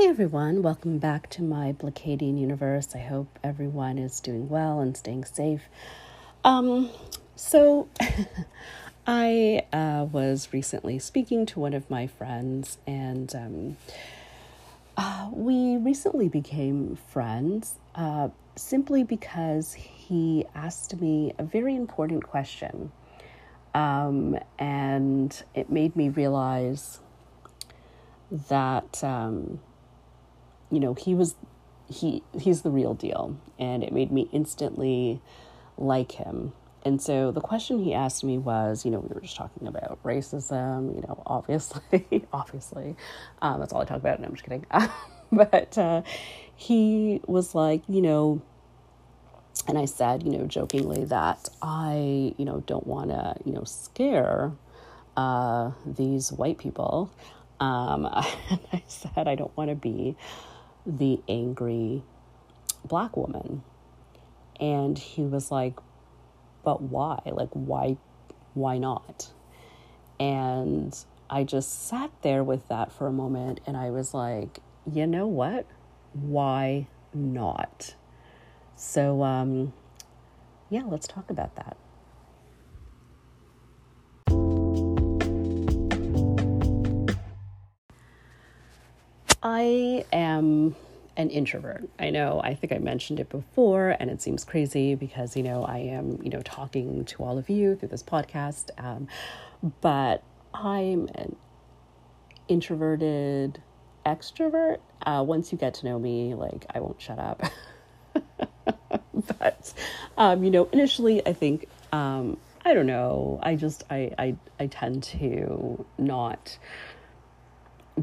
Hey everyone, welcome back to my Blacadian universe. I hope everyone is doing well and staying safe. Um, so, I uh, was recently speaking to one of my friends, and um, uh, we recently became friends uh, simply because he asked me a very important question. Um, and it made me realize that um, you know he was he he's the real deal. And it made me instantly like him. And so the question he asked me was you know we were just talking about racism you know obviously obviously. Um, that's all i talk about. And i'm just kidding. But uh, he was like you know and i said you know jokingly that i you know don't want to you know scare uh, these white people. Um, and I said, I don't want to be the angry black woman. And he was like, but why? Like, why, why not? And I just sat there with that for a moment and I was like, you know what? Why not? So, um, yeah, let's talk about that. I am an introvert. I know, I think I mentioned it before, and it seems crazy because, you know, I am, you know, talking to all of you through this podcast. Um, but I'm an introverted extrovert. Uh, once you get to know me, like, I won't shut up. but, um, you know, initially, I think, um, I don't know, I just, I, I, I tend to not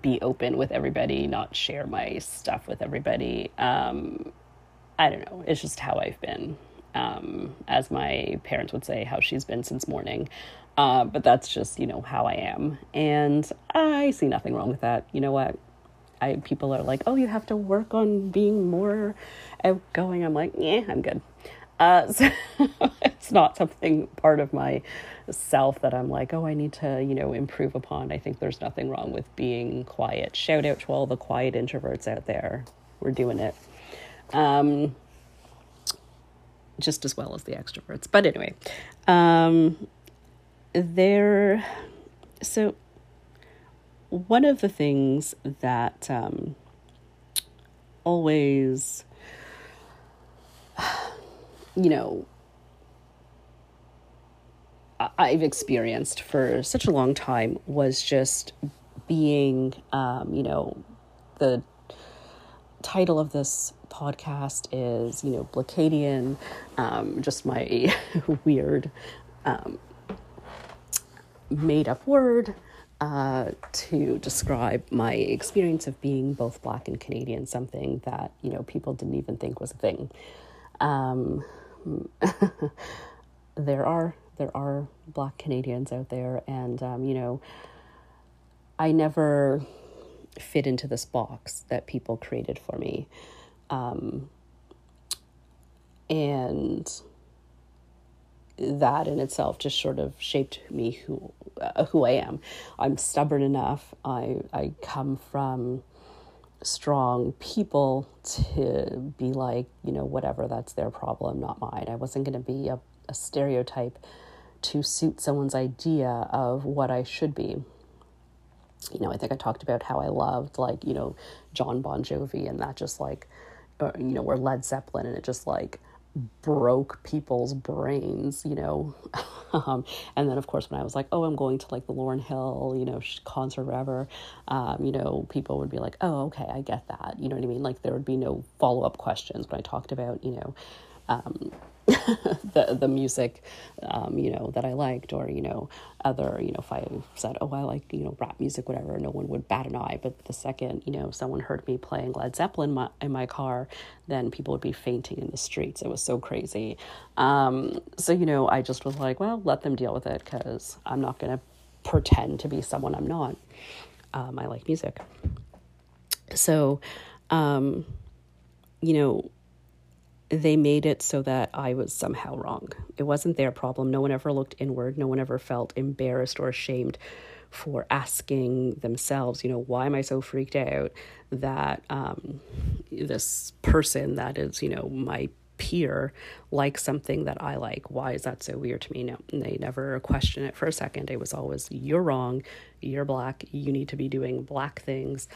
be open with everybody, not share my stuff with everybody. Um, I don't know. It's just how I've been. Um, as my parents would say, how she's been since morning. Uh, but that's just, you know, how I am. And I see nothing wrong with that. You know what? I people are like, oh, you have to work on being more outgoing. I'm like, yeah, I'm good. Uh, so it's not something part of my self that I'm like, oh, I need to, you know, improve upon. I think there's nothing wrong with being quiet. Shout out to all the quiet introverts out there. We're doing it. Um, just as well as the extroverts. But anyway, um, there, so one of the things that um, always, you know, I've experienced for such a long time was just being, um, you know, the title of this podcast is, you know, Blacadian, um, just my weird um, made up word uh, to describe my experience of being both Black and Canadian, something that, you know, people didn't even think was a thing. Um, there are there are black Canadians out there, and um, you know, I never fit into this box that people created for me. Um, and that in itself just sort of shaped me who uh, who I am. I'm stubborn enough. I I come from strong people to be like, you know, whatever, that's their problem, not mine. I wasn't going to be a, a stereotype to suit someone's idea of what I should be. You know, I think I talked about how I loved, like, you know, Jon Bon Jovi and that just like, uh, you know, or Led Zeppelin and it just like broke people's brains, you know. um, and then, of course, when I was like, oh, I'm going to like the Lauryn Hill, you know, concert, whatever, um, you know, people would be like, oh, okay, I get that. You know what I mean? Like, there would be no follow up questions when I talked about, you know, um, the the music, um, you know, that I liked, or you know, other, you know, if I said, oh, I like you know rap music, whatever, no one would bat an eye. But the second you know someone heard me playing Led Zeppelin my, in my car, then people would be fainting in the streets. It was so crazy. Um, so you know, I just was like, well, let them deal with it because I'm not gonna pretend to be someone I'm not. Um, I like music, so um, you know they made it so that I was somehow wrong. It wasn't their problem. No one ever looked inward. No one ever felt embarrassed or ashamed for asking themselves, you know, why am I so freaked out that um, this person that is, you know, my peer likes something that I like? Why is that so weird to me? No, they never question it for a second. It was always, you're wrong, you're black, you need to be doing black things,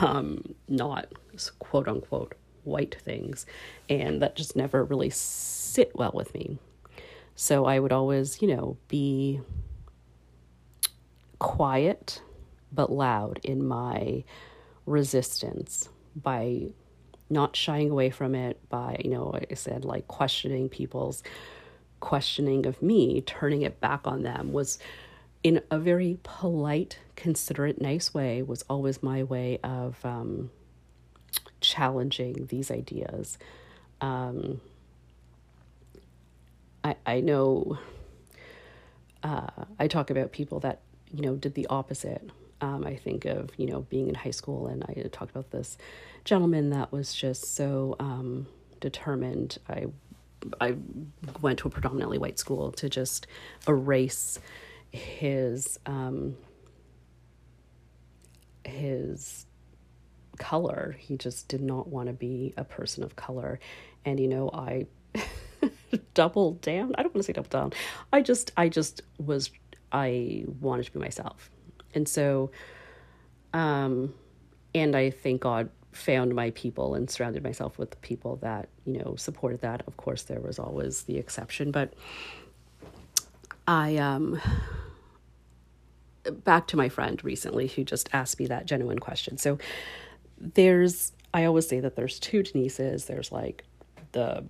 um, not quote unquote white things. And that just never really sit well with me. So I would always, you know, be quiet but loud in my resistance by not shying away from it by you know like i said like questioning people's questioning of me turning it back on them was in a very polite considerate nice way was always my way of um, challenging these ideas um, I, I know uh, I talk about people that you know, did the opposite. Um, I think of, you know, being in high school, and I talked about this gentleman that was just so um, determined. I, I went to a predominantly white school to just erase his um, his color. He just did not want to be a person of color, and you know, I doubled down. I don't want to say double down. I just, I just was I wanted to be myself. And so, um, and I thank God found my people and surrounded myself with the people that, you know, supported that. Of course, there was always the exception, but I, um, back to my friend recently who just asked me that genuine question. So there's, I always say that there's two Denises. There's like the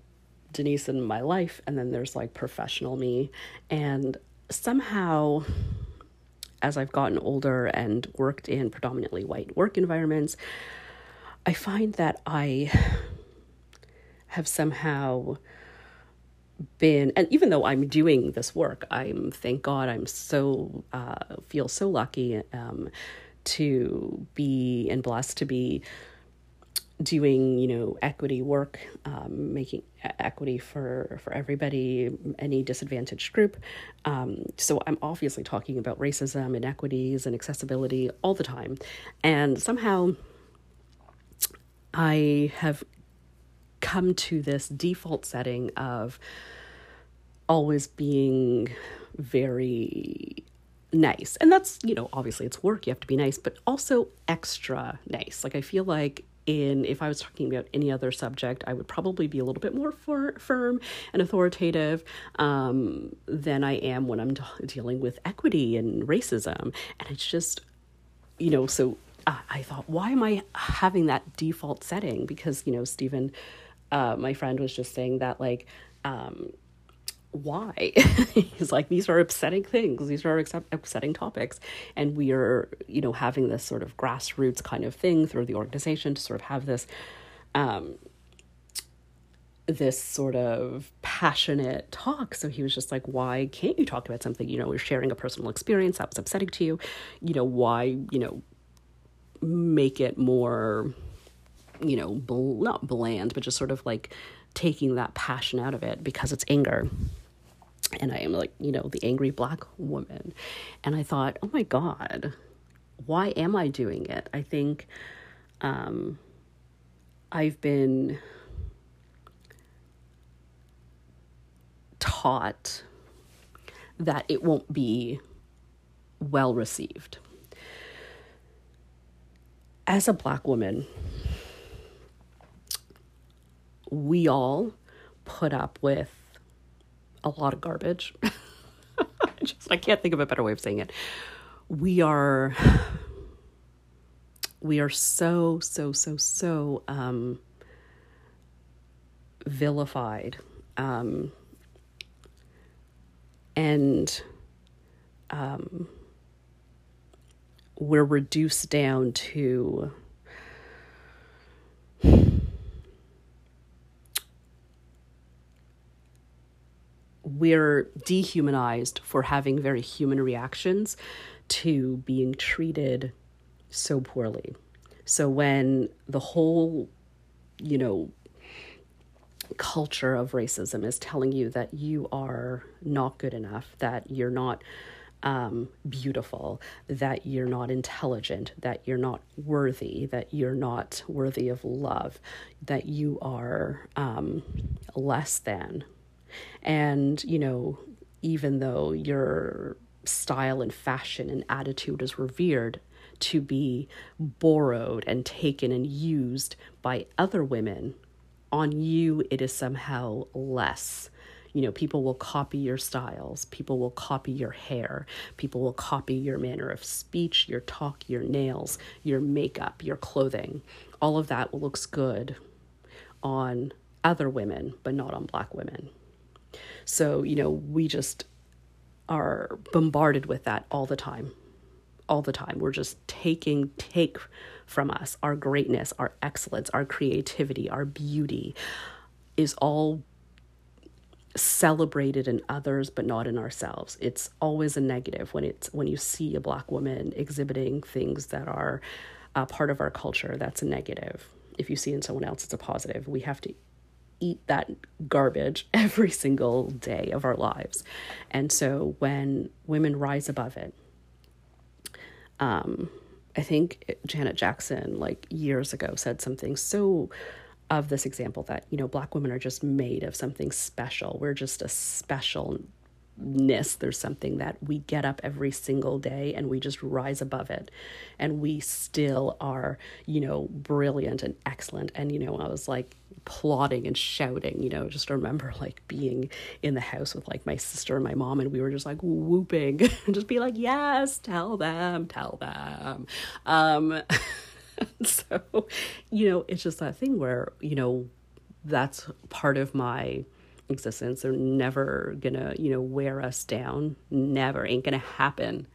Denise in my life, and then there's like professional me. And somehow, as I've gotten older and worked in predominantly white work environments, I find that I have somehow been and even though i'm doing this work i'm thank god i'm so uh, feel so lucky um, to be and blessed to be doing you know equity work um, making equity for for everybody any disadvantaged group. Um, so i'm obviously talking about racism inequities and accessibility all the time. And somehow i have come to this default setting of always being very nice. And that's, you know, obviously it's work, you have to be nice, but also extra nice. Like I feel like in if I was talking about any other subject, I would probably be a little bit more for, firm and authoritative um, than I am when I'm dealing with equity and racism. And it's just, you know, so uh, I thought, why am I having that default setting? Because, you know, Stephen, uh, my friend, was just saying that, like, um, why? He's like, these are upsetting things. These are upsetting topics. And we are, you know, having this sort of grassroots kind of thing through the organization to sort of have this, um, this sort of passionate talk. So he was just like, why can't you talk about something? You know, we're sharing a personal experience that was upsetting to you. You know, why, you know, make it more, you know, bl- not bland, but just sort of like taking that passion out of it because it's anger and I am like, you know, the angry black woman. And I thought, oh my God, why am I doing it? I think um, I've been taught that it won't be well received. As a black woman, we all put up with a lot of garbage. Just I can't think of a better way of saying it. We are we are so so so so um, vilified um, and um, we're reduced down to we're dehumanized for having very human reactions to being treated so poorly. So when the whole, you know, culture of racism is telling you that you are not good enough, that you're not um, beautiful, that you're not intelligent, that you're not worthy, that you're not worthy of love, that you are um, less than. And, you know, even though your style and fashion and attitude is revered, to be borrowed and taken and used by other women, on you it is somehow less you know, people will copy your styles, people will copy your hair, people will copy your manner of speech, your talk, your nails, your makeup, your clothing. All of that looks good on other women, but not on black women. So, you know, we just are bombarded with that all the time. All the time. We're just taking, take from us our greatness, our excellence, our creativity, our beauty is all celebrated in others but not in ourselves it's always a negative when it's when you see a black woman exhibiting things that are part of our culture that's a negative if you see in someone else it's a positive we have to eat that garbage every single day of our lives. And so when women rise above it um i think janet jackson like years ago said something so of this example that you know black women are just made of something special. We're just a specialness there's something that we get up every single day and we just rise above it. And we still are you know brilliant and excellent. And you know i was like plotting and shouting you know just remember like being in the house with like my sister and my mom. And we were just like whooping. And just be like yes tell them tell them. Um so, you know, it's just that thing where, you know, that's part of my existence. They're never gonna, you know, wear us down. Never. Ain't gonna happen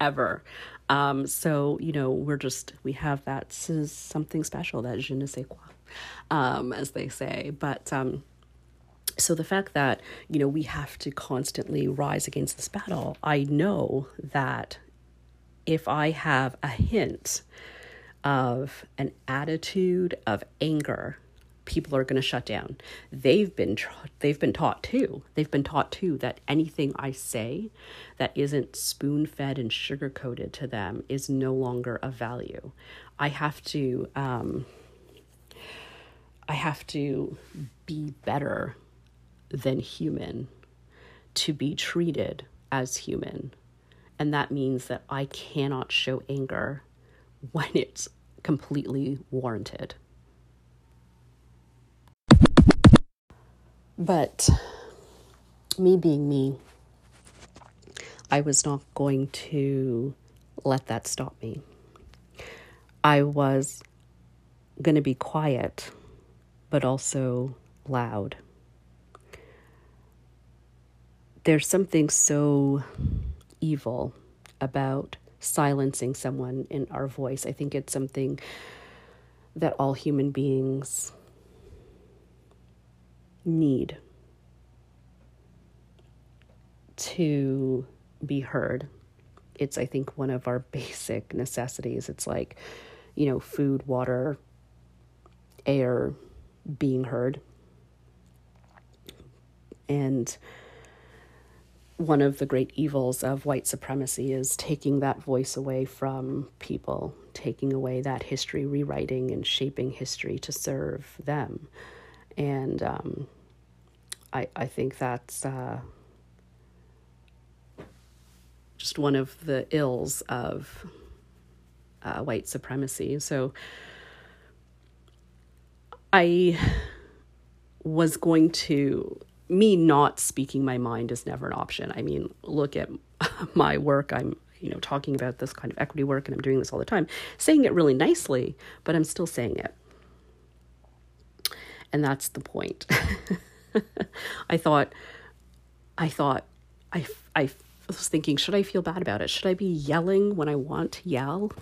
ever. Um, so, you know, we're just, we have that something special, that je ne sais quoi, um, as they say. But, um, so the fact that, you know, we have to constantly rise against this battle, I know that if I have a hint of an attitude of anger, people are going to shut down. They've been they've been taught too. They've been taught too that anything I say that isn't spoon-fed and sugar-coated to them is no longer of value. I have to um, I have to be better than human to be treated as human. And that means that I cannot show anger when it's completely warranted. But me being me, I was not going to let that stop me. I was going to be quiet, but also loud. There's something so evil about silencing someone in our voice. I think it's something that all human beings need to be heard. It's, I think, one of our basic necessities. It's like, you know, food, water, air, being heard. And one of the great evils of white supremacy is taking that voice away from people, taking away that history, rewriting and shaping history to serve them. And um, I, I think that's uh, just one of the ills of uh, white supremacy. So I was going to me not speaking my mind is never an option. I mean, look at my work. I'm, you know, talking about this kind of equity work and I'm doing this all the time, saying it really nicely, but I'm still saying it. And that's the point. I thought, I thought, I, I was thinking, should I feel bad about it? Should I be yelling when I want to yell?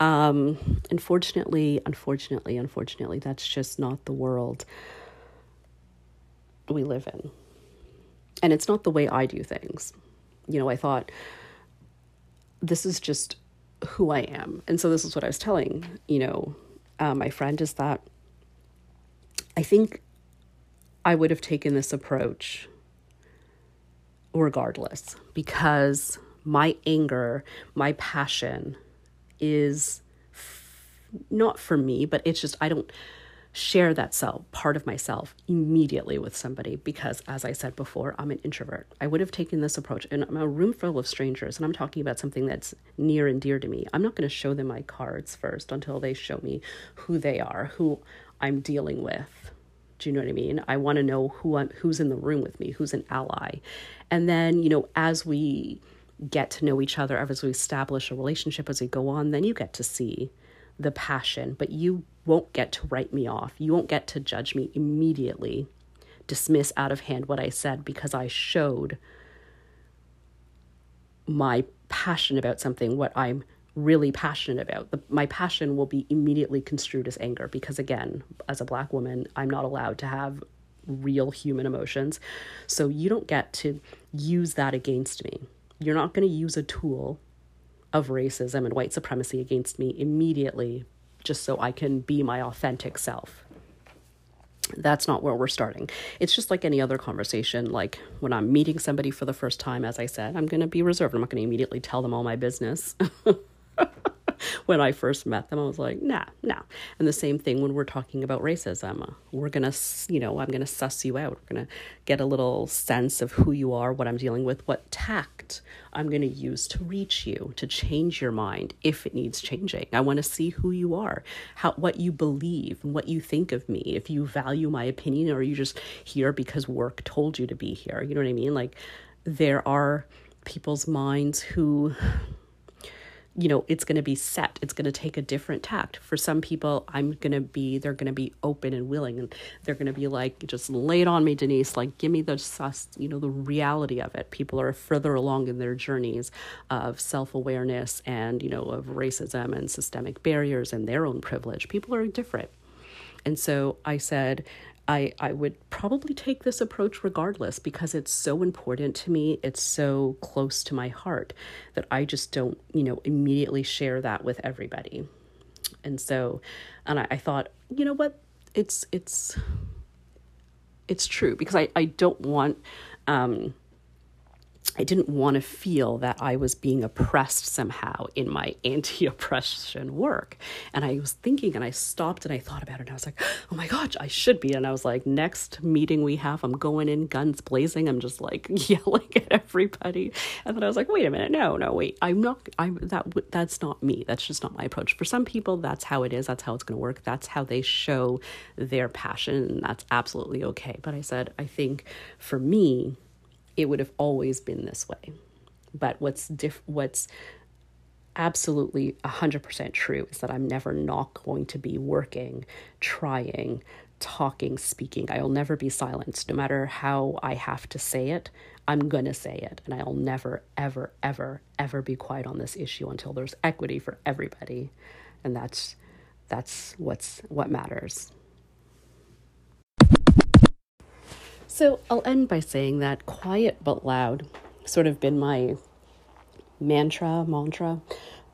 Um, unfortunately, unfortunately, unfortunately, that's just not the world we live in. And it's not the way I do things. You know, I thought, this is just who I am. And so this is what I was telling, you know, uh, my friend is that I think I would have taken this approach regardless because my anger, my passion is f- not for me, but it's just, I don't share that self, part of myself, immediately with somebody because, as I said before, I'm an introvert. I would have taken this approach in a room full of strangers, and I'm talking about something that's near and dear to me. I'm not going to show them my cards first until they show me who they are, who I'm dealing with. Do you know what I mean? I want to know who I'm, who's in the room with me, who's an ally. And then, you know, as we get to know each other, as we establish a relationship as we go on, then you get to see the passion, but you won't get to write me off. You won't get to judge me immediately, dismiss out of hand what I said because I showed my passion about something, what I'm really passionate about. The, my passion will be immediately construed as anger because, again, as a black woman, I'm not allowed to have real human emotions. So you don't get to use that against me. You're not going to use a tool of racism and white supremacy against me immediately just so I can be my authentic self. That's not where we're starting. It's just like any other conversation. Like when I'm meeting somebody for the first time, as I said, I'm going to be reserved. I'm not going to immediately tell them all my business. when I first met them, I was like, nah, nah. And the same thing when we're talking about racism. We're going to, you know, I'm going to suss you out. We're going to get a little sense of who you are, what I'm dealing with, what tact I'm going to use to reach you, to change your mind if it needs changing. I want to see who you are, how what you believe, and what you think of me. If you value my opinion or you just here because work told you to be here. You know what I mean? Like there are people's minds who you know it's going to be set. It's going to take a different tact. For some people i'm going to be they're going to be open and willing and they're going to be like just lay it on me denise. Like give me the sus you know the reality of it. People are further along in their journeys of self-awareness and you know of racism and systemic barriers and their own privilege. People are different. And so i said I, I would probably take this approach regardless because it's so important to me. It's so close to my heart that I just don't, you know, immediately share that with everybody. And so, and I, I thought, you know what, it's, it's, it's true because I, I don't want, um, I didn't want to feel that I was being oppressed somehow in my anti oppression work. And I was thinking and I stopped and I thought about it and I was like, oh my gosh, I should be. And I was like, next meeting we have, I'm going in guns blazing. I'm just like yelling at everybody. And then I was like, wait a minute, no, no, wait, I'm not, I'm that, that's not me. That's just not my approach. For some people, that's how it is. That's how it's going to work. That's how they show their passion. And that's absolutely okay. But I said, I think for me, it would have always been this way. But what's diff- what's absolutely 100% true is that I'm never not going to be working, trying, talking, speaking. I'll never be silenced. No matter how I have to say it, I'm going to say it. And I'll never, ever, ever, ever be quiet on this issue until there's equity for everybody. And that's that's what's what matters. So I'll end by saying that quiet but loud sort of been my mantra, mantra,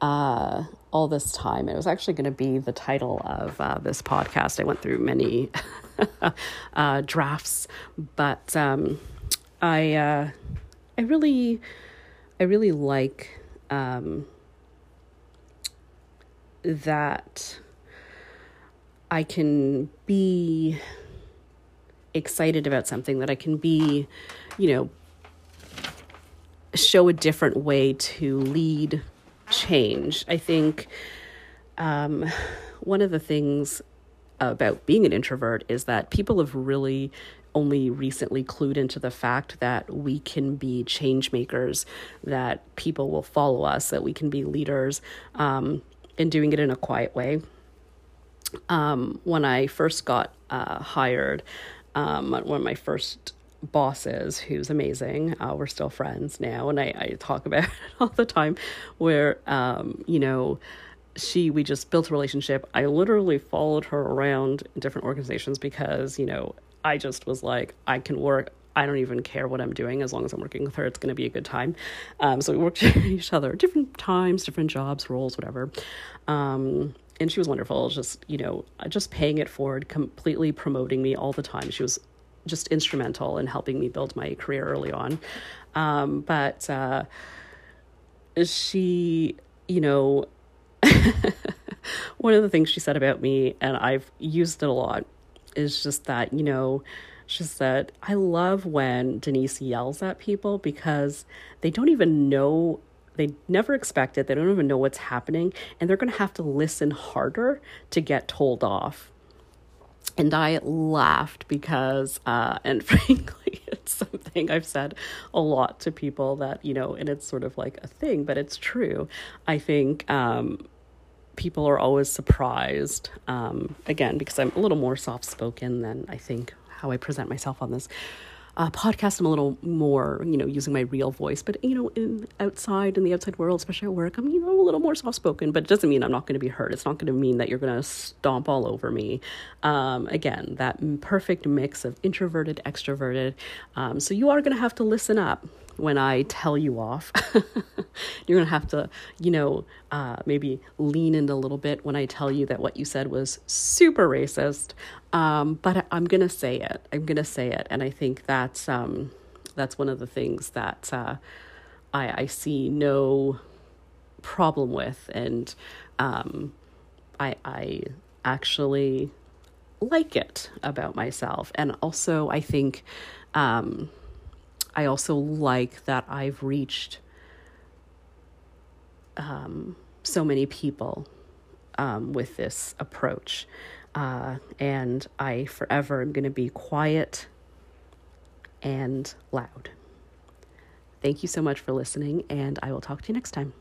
uh, all this time. It was actually going to be the title of uh, this podcast. I went through many uh, drafts, but um, I uh, I really I really like um, that I can be excited about something, that I can be, you know, show a different way to lead change. I think um, one of the things about being an introvert is that people have really only recently clued into the fact that we can be change makers, that people will follow us, that we can be leaders, um, and doing it in a quiet way. Um, when I first got uh, hired, um, one of my first bosses who's amazing. Uh, we're still friends now, and I, I talk about it all the time. Where um, you know, she we just built a relationship. I literally followed her around different organizations because you know I just was like I can work. I don't even care what I'm doing as long as I'm working with her. It's going to be a good time. Um, so we worked each other, different times, different jobs, roles, whatever. Um, and she was wonderful just you know just paying it forward completely promoting me all the time. She was just instrumental in helping me build my career early on. Um, but uh, she, you know, one of the things she said about me, and I've used it a lot, is just that, you know, she said, I love when Denise yells at people because they don't even know, they never expect it, they don't even know what's happening, and they're going to have to listen harder to get told off. And I laughed because, uh, and frankly, it's something I've said a lot to people that, you know, and it's sort of like a thing, but it's true. I think, um, people are always surprised um, again because i'm a little more soft spoken than i think how i present myself on this uh, podcast i'm a little more you know using my real voice but you know in outside in the outside world especially at work i'm you know a little more soft spoken but it doesn't mean i'm not going to be hurt it's not going to mean that you're going to stomp all over me. Um, again that perfect mix of introverted extroverted um, so you are going to have to listen up when I tell you off. You're going to have to, you know, uh, maybe lean in a little bit when I tell you that what you said was super racist. Um, but I'm going to say it. I'm going to say it. And I think that's, um, that's one of the things that uh, I, I see no problem with. And um, I, I actually like it about myself. And also, I think. Um, I also like that I've reached um, so many people um, with this approach. Uh, and I forever am going to be quiet and loud. Thank you so much for listening, and I will talk to you next time.